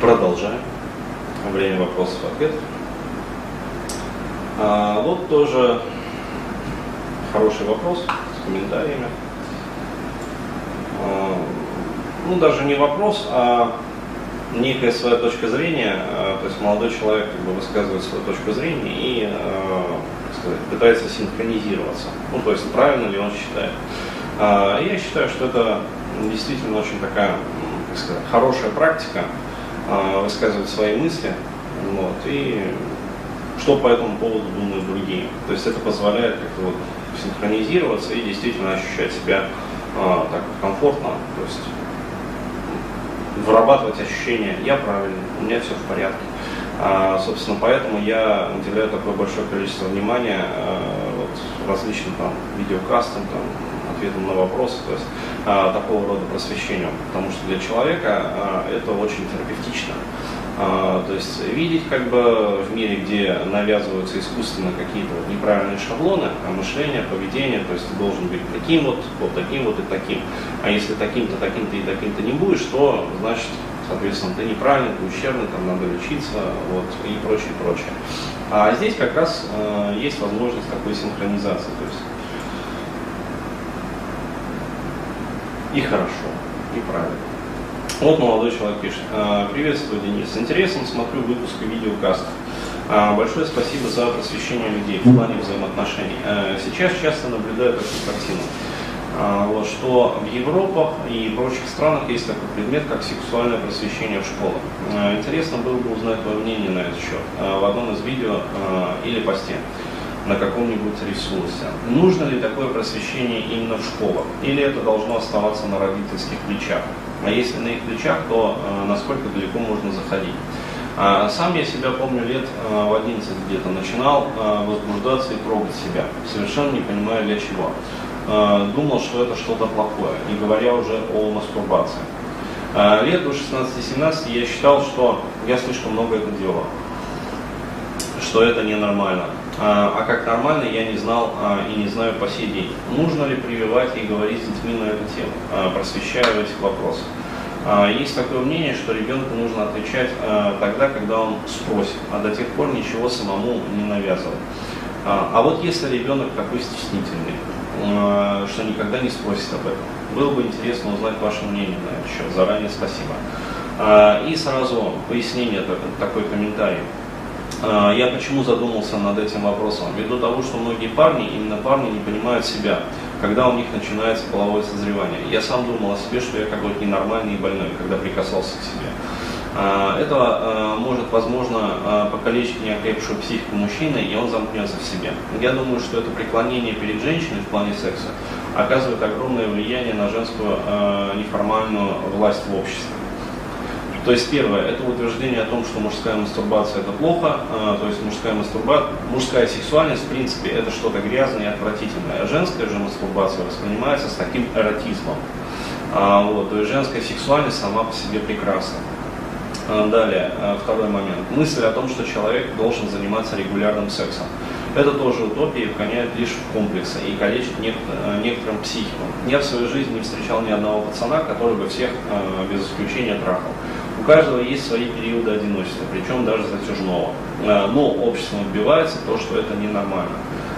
Продолжаем. Время вопросов и ответов. А, вот тоже хороший вопрос с комментариями. А, ну, даже не вопрос, а некая своя точка зрения. А, то есть молодой человек как бы высказывает свою точку зрения и а, сказать, пытается синхронизироваться. Ну, то есть правильно ли он считает. А, я считаю, что это действительно очень такая, как сказать, хорошая практика высказывать свои мысли. Вот, и что по этому поводу думают другие. То есть это позволяет как-то вот синхронизироваться и действительно ощущать себя а, так комфортно, то есть вырабатывать ощущение «я правильный, у меня все в порядке». А, собственно, поэтому я уделяю такое большое количество внимания а, вот, различным там видеокастам, там, ответам на вопросы, то есть а, такого рода просвещением, потому что для человека а, это очень терапевтично. А, то есть видеть как бы в мире, где навязываются искусственно какие-то вот неправильные шаблоны мышления, поведения, то есть ты должен быть таким вот, вот таким вот и таким. А если таким-то, таким-то и таким-то не будешь, то значит, соответственно, ты неправильный, ты ущербный, там надо лечиться, вот, и прочее, прочее. А здесь как раз э, есть возможность такой синхронизации. То есть и хорошо, и правильно. Вот молодой человек пишет. «А, Приветствую, Денис. С интересом смотрю выпуск видеокастов. А, большое спасибо за просвещение людей в плане взаимоотношений. А, сейчас часто наблюдаю такую картину. Что в Европах и прочих странах есть такой предмет, как сексуальное просвещение в школах. Интересно было бы узнать твое мнение на этот счет в одном из видео или посте на каком-нибудь ресурсе. Нужно ли такое просвещение именно в школах? Или это должно оставаться на родительских плечах? А если на их плечах, то э, насколько далеко можно заходить? А, сам я себя помню лет э, в 11 где-то начинал э, возбуждаться и трогать себя, совершенно не понимая для чего. Думал, что это что-то плохое, не говоря уже о мастурбации. Лет до 16-17 я считал, что я слишком много это делал, что это ненормально. А как нормально, я не знал и не знаю по сей день. Нужно ли прививать и говорить с детьми на эту тему, просвещая в этих вопросах. Есть такое мнение, что ребенку нужно отвечать тогда, когда он спросит, а до тех пор ничего самому не навязывать. А вот если ребенок такой стеснительный, что никогда не спросит об этом, было бы интересно узнать ваше мнение на этот счет. Заранее спасибо. И сразу пояснение, такой комментарий. А, я почему задумался над этим вопросом? Ввиду того, что многие парни, именно парни, не понимают себя, когда у них начинается половое созревание. Я сам думал о себе, что я какой-то ненормальный и больной, когда прикасался к себе. А, это а, может, возможно, покалечить неокрепшую психику мужчины, и он замкнется в себе. Я думаю, что это преклонение перед женщиной в плане секса оказывает огромное влияние на женскую неформальную власть в обществе. То есть первое, это утверждение о том, что мужская мастурбация это плохо, а, то есть мужская мастурбация, мужская сексуальность в принципе это что-то грязное и отвратительное, а женская же мастурбация воспринимается с таким эротизмом. А, вот, то есть женская сексуальность сама по себе прекрасна. А, далее, второй момент. Мысль о том, что человек должен заниматься регулярным сексом. Это тоже утопия и вгоняет лишь в комплексы и калечит некоторым психику. Я в своей жизни не встречал ни одного пацана, который бы всех без исключения трахал. Каждого есть свои периоды одиночества, причем даже затяжного. Э, но общество отбивается то, что это ненормально.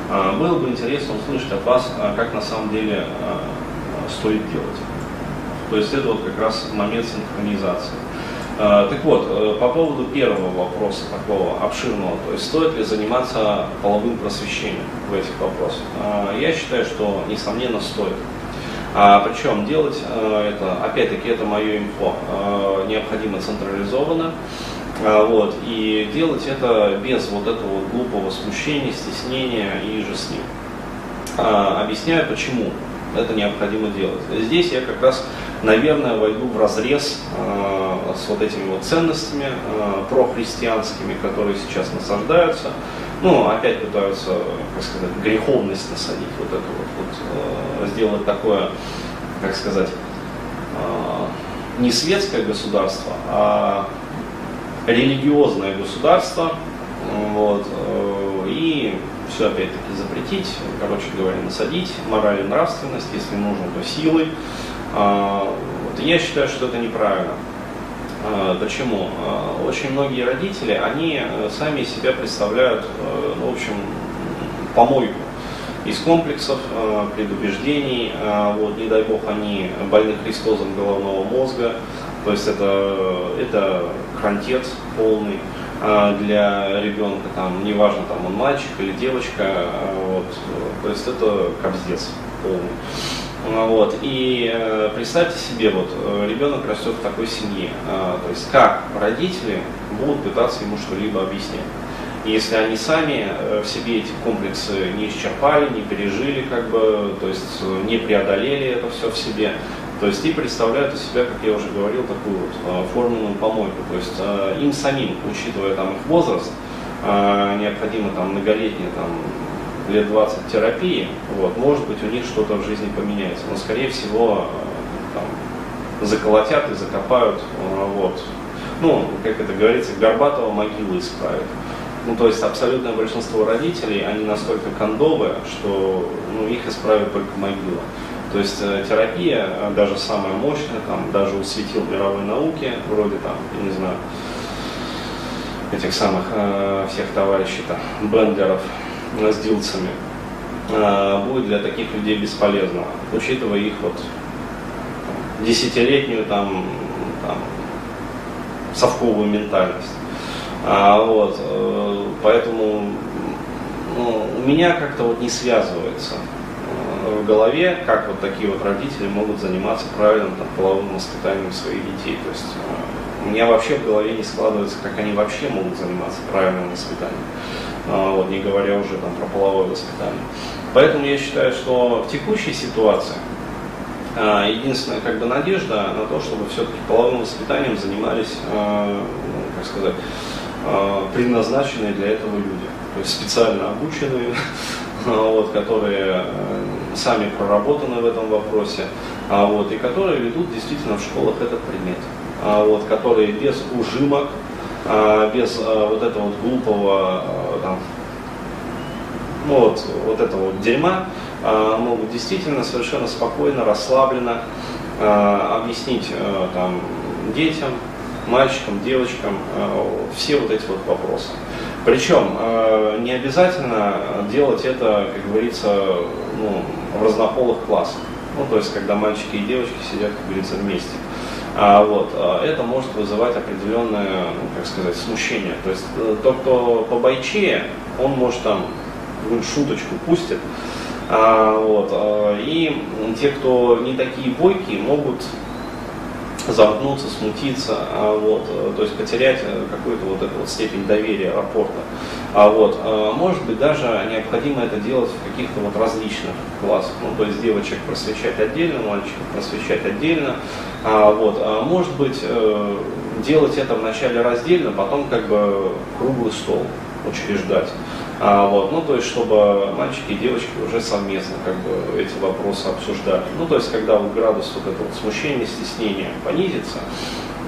Э, было бы интересно услышать от вас, э, как на самом деле стоит делать. То есть это вот как раз момент синхронизации. Так вот, по поводу первого вопроса, такого обширного, то есть стоит ли заниматься половым просвещением в этих вопросах, я считаю, что несомненно стоит. А, причем делать э, это, опять-таки, это мое инфо, э, необходимо централизованно. А, вот, и делать это без вот этого глупого смущения, стеснения и же с ним. Объясняю, почему это необходимо делать. Здесь я как раз, наверное, войду в разрез э, с вот этими вот ценностями э, прохристианскими, которые сейчас насаждаются ну, опять пытаются, как сказать, греховность насадить, вот это вот, вот э, сделать такое, как сказать, э, не светское государство, а религиозное государство, вот, э, и все опять-таки запретить, короче говоря, насадить, мораль и нравственность, если нужно, то силой. Э, вот, я считаю, что это неправильно. А, почему? А, очень многие родители, они э, сами себя представляют, э, ну, в общем, помойку из комплексов, э, предубеждений, вот, не дай бог, они больны христозом головного мозга, то есть это, это крантец полный для ребенка, там, неважно, там он мальчик или девочка, вот, то есть это кобздец полный. Вот. И э, представьте себе, вот э, ребенок растет в такой семье, э, то есть как родители будут пытаться ему что-либо объяснять. Если они сами э, в себе эти комплексы не исчерпали, не пережили, как бы, то есть э, не преодолели это все в себе, то есть и представляют из себя, как я уже говорил, такую вот форменную помойку. То есть э, им самим, учитывая там их возраст, э, необходимо там многолетнее там лет 20 терапии, вот, может быть, у них что-то в жизни поменяется. Но, скорее всего, там, заколотят и закопают, э, вот, ну, как это говорится, горбатого могилы исправят. Ну, то есть абсолютное большинство родителей, они настолько кондовые, что ну, их исправит только могила. То есть э, терапия, э, даже самая мощная, там, даже у светил мировой науки, вроде там, я не знаю, этих самых э, всех товарищей-то, Бендеров, с дилцами, а, будет для таких людей бесполезно, учитывая их вот десятилетнюю там, там совковую ментальность. А, вот, э, поэтому ну, у меня как-то вот не связывается э, в голове, как вот такие вот родители могут заниматься правильным там, половым воспитанием своих детей. То есть э, у меня вообще в голове не складывается, как они вообще могут заниматься правильным воспитанием. А, вот, не говоря уже там, про половое воспитание. Поэтому я считаю, что в текущей ситуации а, единственная как бы надежда на то, чтобы все-таки половым воспитанием занимались, а, ну, как сказать, предназначенные для этого люди, то есть специально обученные, вот, которые сами проработаны в этом вопросе, вот, и которые ведут действительно в школах этот предмет, вот, которые без ужимок, без вот этого вот глупого ну вот, вот этого вот дерьма могут действительно совершенно спокойно, расслабленно объяснить там, детям, мальчикам, девочкам все вот эти вот вопросы. Причем не обязательно делать это, как говорится, ну, в разнополых классах. Ну, то есть, когда мальчики и девочки сидят, как говорится, вместе. А, вот, а, это может вызывать определенное, ну, как сказать, смущение. То есть э, тот, кто побойчее, он может там шуточку пустит, а, вот, а, и те, кто не такие бойкие, могут замкнуться, смутиться, а, вот, э, то есть потерять э, какую-то вот эту вот степень доверия рапорта. А вот, э, может быть, даже необходимо это делать в каких-то вот различных классах. Ну, то есть девочек просвещать отдельно, мальчиков просвещать отдельно. А, вот, а может быть, делать это вначале раздельно, потом как бы круглый стол учреждать. А, вот, ну, то есть, чтобы мальчики и девочки уже совместно как бы эти вопросы обсуждали. Ну, то есть, когда вот градус вот этого смущения, стеснения понизится,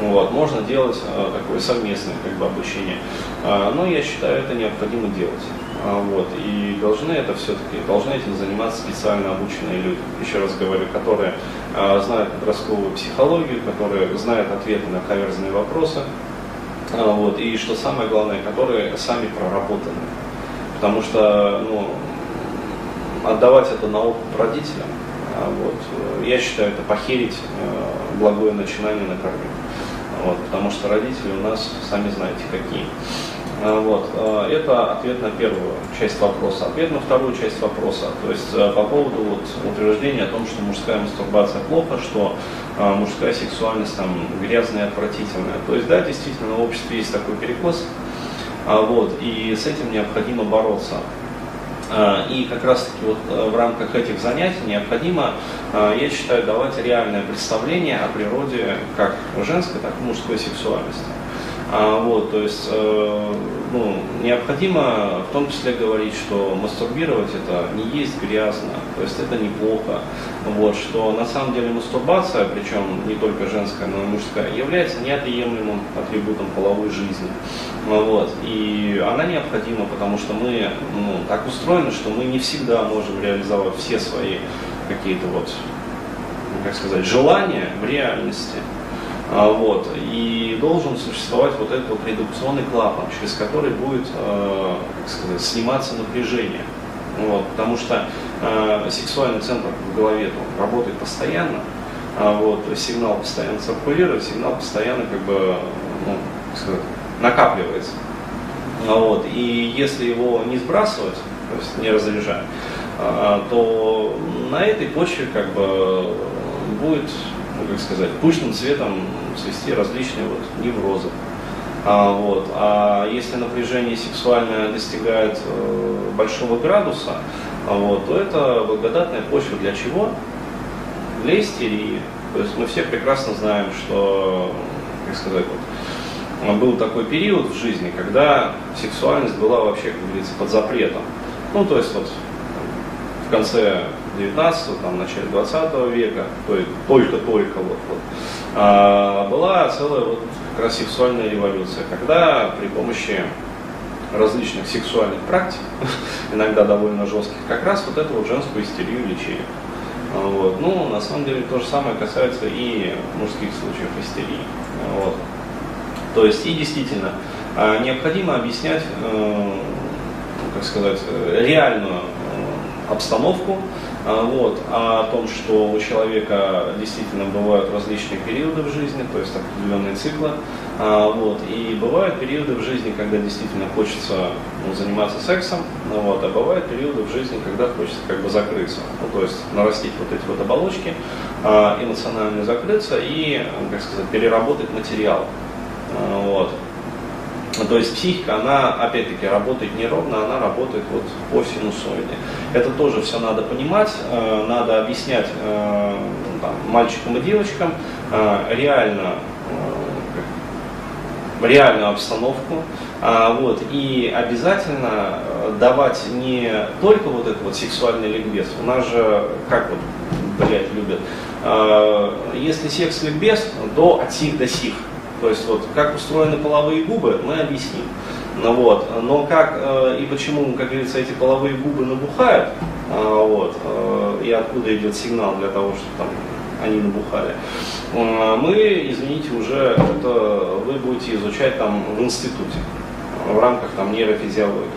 вот, можно делать а, такое совместное как бы, обучение. А, но я считаю, это необходимо делать. А, вот, и должны это все-таки, должны этим заниматься специально обученные люди, еще раз говорю, которые а, знают подростковую психологию, которые знают ответы на каверзные вопросы, а, вот, и что самое главное, которые сами проработаны. Потому что ну, отдавать это на откуп родителям, а вот, я считаю, это похерить э, благое начинание на корню. Вот, потому что родители у нас, сами знаете, какие. А, вот. Э, это ответ на первую часть вопроса. Ответ на вторую часть вопроса. То есть э, по поводу вот, утверждения о том, что мужская мастурбация плохо, что мужская сексуальность там грязная и отвратительная. То есть да, действительно, в обществе есть такой перекос, вот, и с этим необходимо бороться. А, и как раз таки вот э, в рамках этих занятий необходимо, а, я считаю, давать реальное представление о природе как женской, так и мужской сексуальности. А, вот, то есть э, ну, необходимо в том числе говорить, что мастурбировать это не есть грязно, то есть это неплохо. Вот, что на самом деле мастурбация, причем не только женская, но и мужская, является неотъемлемым атрибутом половой жизни. Вот, и она необходима, потому что мы ну, так устроены, что мы не всегда можем реализовать все свои какие-то вот, как сказать, желания в реальности. А, вот, и должен существовать вот этот вот редукционный клапан, через который будет, э, как сказать, сниматься напряжение. Вот, потому что э, сексуальный центр в голове там, работает постоянно, а вот, сигнал постоянно циркулирует, сигнал постоянно как бы, ну, сказать, накапливается. А вот, и если его не сбрасывать, то есть не разряжать, а, то на этой почве как бы будет, ну, как сказать, пышным цветом свести различные вот неврозы. А, вот. а если напряжение сексуальное достигает э, большого градуса, а, вот, то это благодатная почва для чего? Для истерии. То есть мы все прекрасно знаем, что, как сказать, вот, был такой период в жизни, когда сексуальность была вообще, как говорится, под запретом. Ну, то есть вот в конце 19 там, начале 20 века, то есть только-только вот, вот, а, была целая вот как раз сексуальная революция, когда при помощи различных сексуальных практик, иногда довольно жестких, как раз вот эту вот женскую истерию лечили. А, вот. Ну, на самом деле, то же самое касается и мужских случаев истерии. Вот. То есть, и действительно, а, необходимо объяснять, э, как сказать, реальную э, обстановку, а, вот, а о том, что у человека действительно бывают различные периоды в жизни, то есть определенные циклы, а, вот, и бывают периоды в жизни, когда действительно хочется ну, заниматься сексом, ну, вот, а бывают периоды в жизни, когда хочется как бы закрыться, ну, то есть нарастить вот эти вот оболочки, а, эмоционально закрыться и, как сказать, переработать материал. Вот. Ну, то есть психика, она опять-таки работает неровно, она работает вот по синусоиде. Это тоже все надо понимать, э, надо объяснять э, там, мальчикам и девочкам э, реально реальную обстановку, а, вот, и обязательно давать не только вот этот вот сексуальный ликбез, у нас же, как вот, блядь, любят, если секс ликбез, то от сих до сих, то есть вот как устроены половые губы, мы объясним. Ну, вот. Но как э, и почему, как говорится, эти половые губы набухают, э, вот, э, и откуда идет сигнал для того, чтобы там они набухали, э, мы, извините, уже это вы будете изучать там в институте в рамках там нейрофизиологии.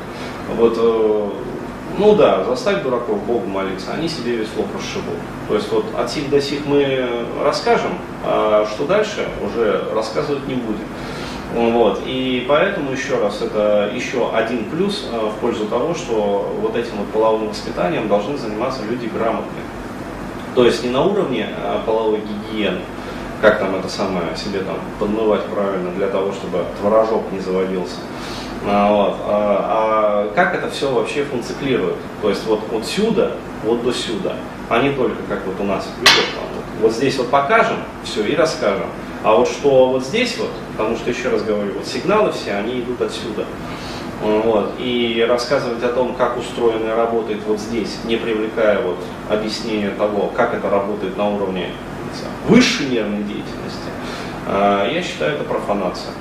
Вот э, ну да, заставь дураков Богу молиться, они себе весь лоб расшибут. То есть вот от сих до сих мы расскажем, а что дальше уже рассказывать не будем. Вот. И поэтому еще раз, это еще один плюс э, в пользу того, что вот этим вот половым воспитанием должны заниматься люди грамотные. То есть не на уровне э, половой гигиены, как там это самое себе там подмывать правильно для того, чтобы творожок не заводился, а, вот. А, а как это все вообще функционирует? То есть вот отсюда, вот до сюда, а не только как вот у нас любят, вот, вот здесь вот покажем все и расскажем. А вот что вот здесь вот, потому что еще раз говорю, вот сигналы все, они идут отсюда. Вот. И рассказывать о том, как устроено работает вот здесь, не привлекая вот объяснения того, как это работает на уровне высшей нервной деятельности, а, я считаю это профанация.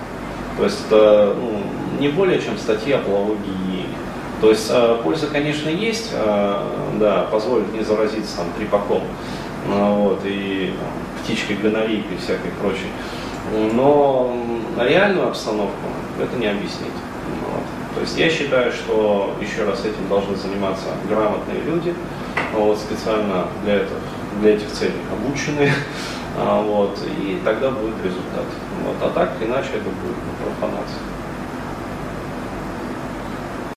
То есть это ну, не более чем статья о половой гигиене. То есть э, польза, конечно, есть, э, да, позволит не заразиться там трипаком, э, вот, и птичкой, гонорейкой и всякой прочей. Но реальную обстановку это не объяснить. Вот. То есть я считаю, что еще раз этим должны заниматься грамотные люди, вот, специально для, этого, для этих целей обученные, вот, и тогда будет результат. Вот, а так иначе это будет профанация.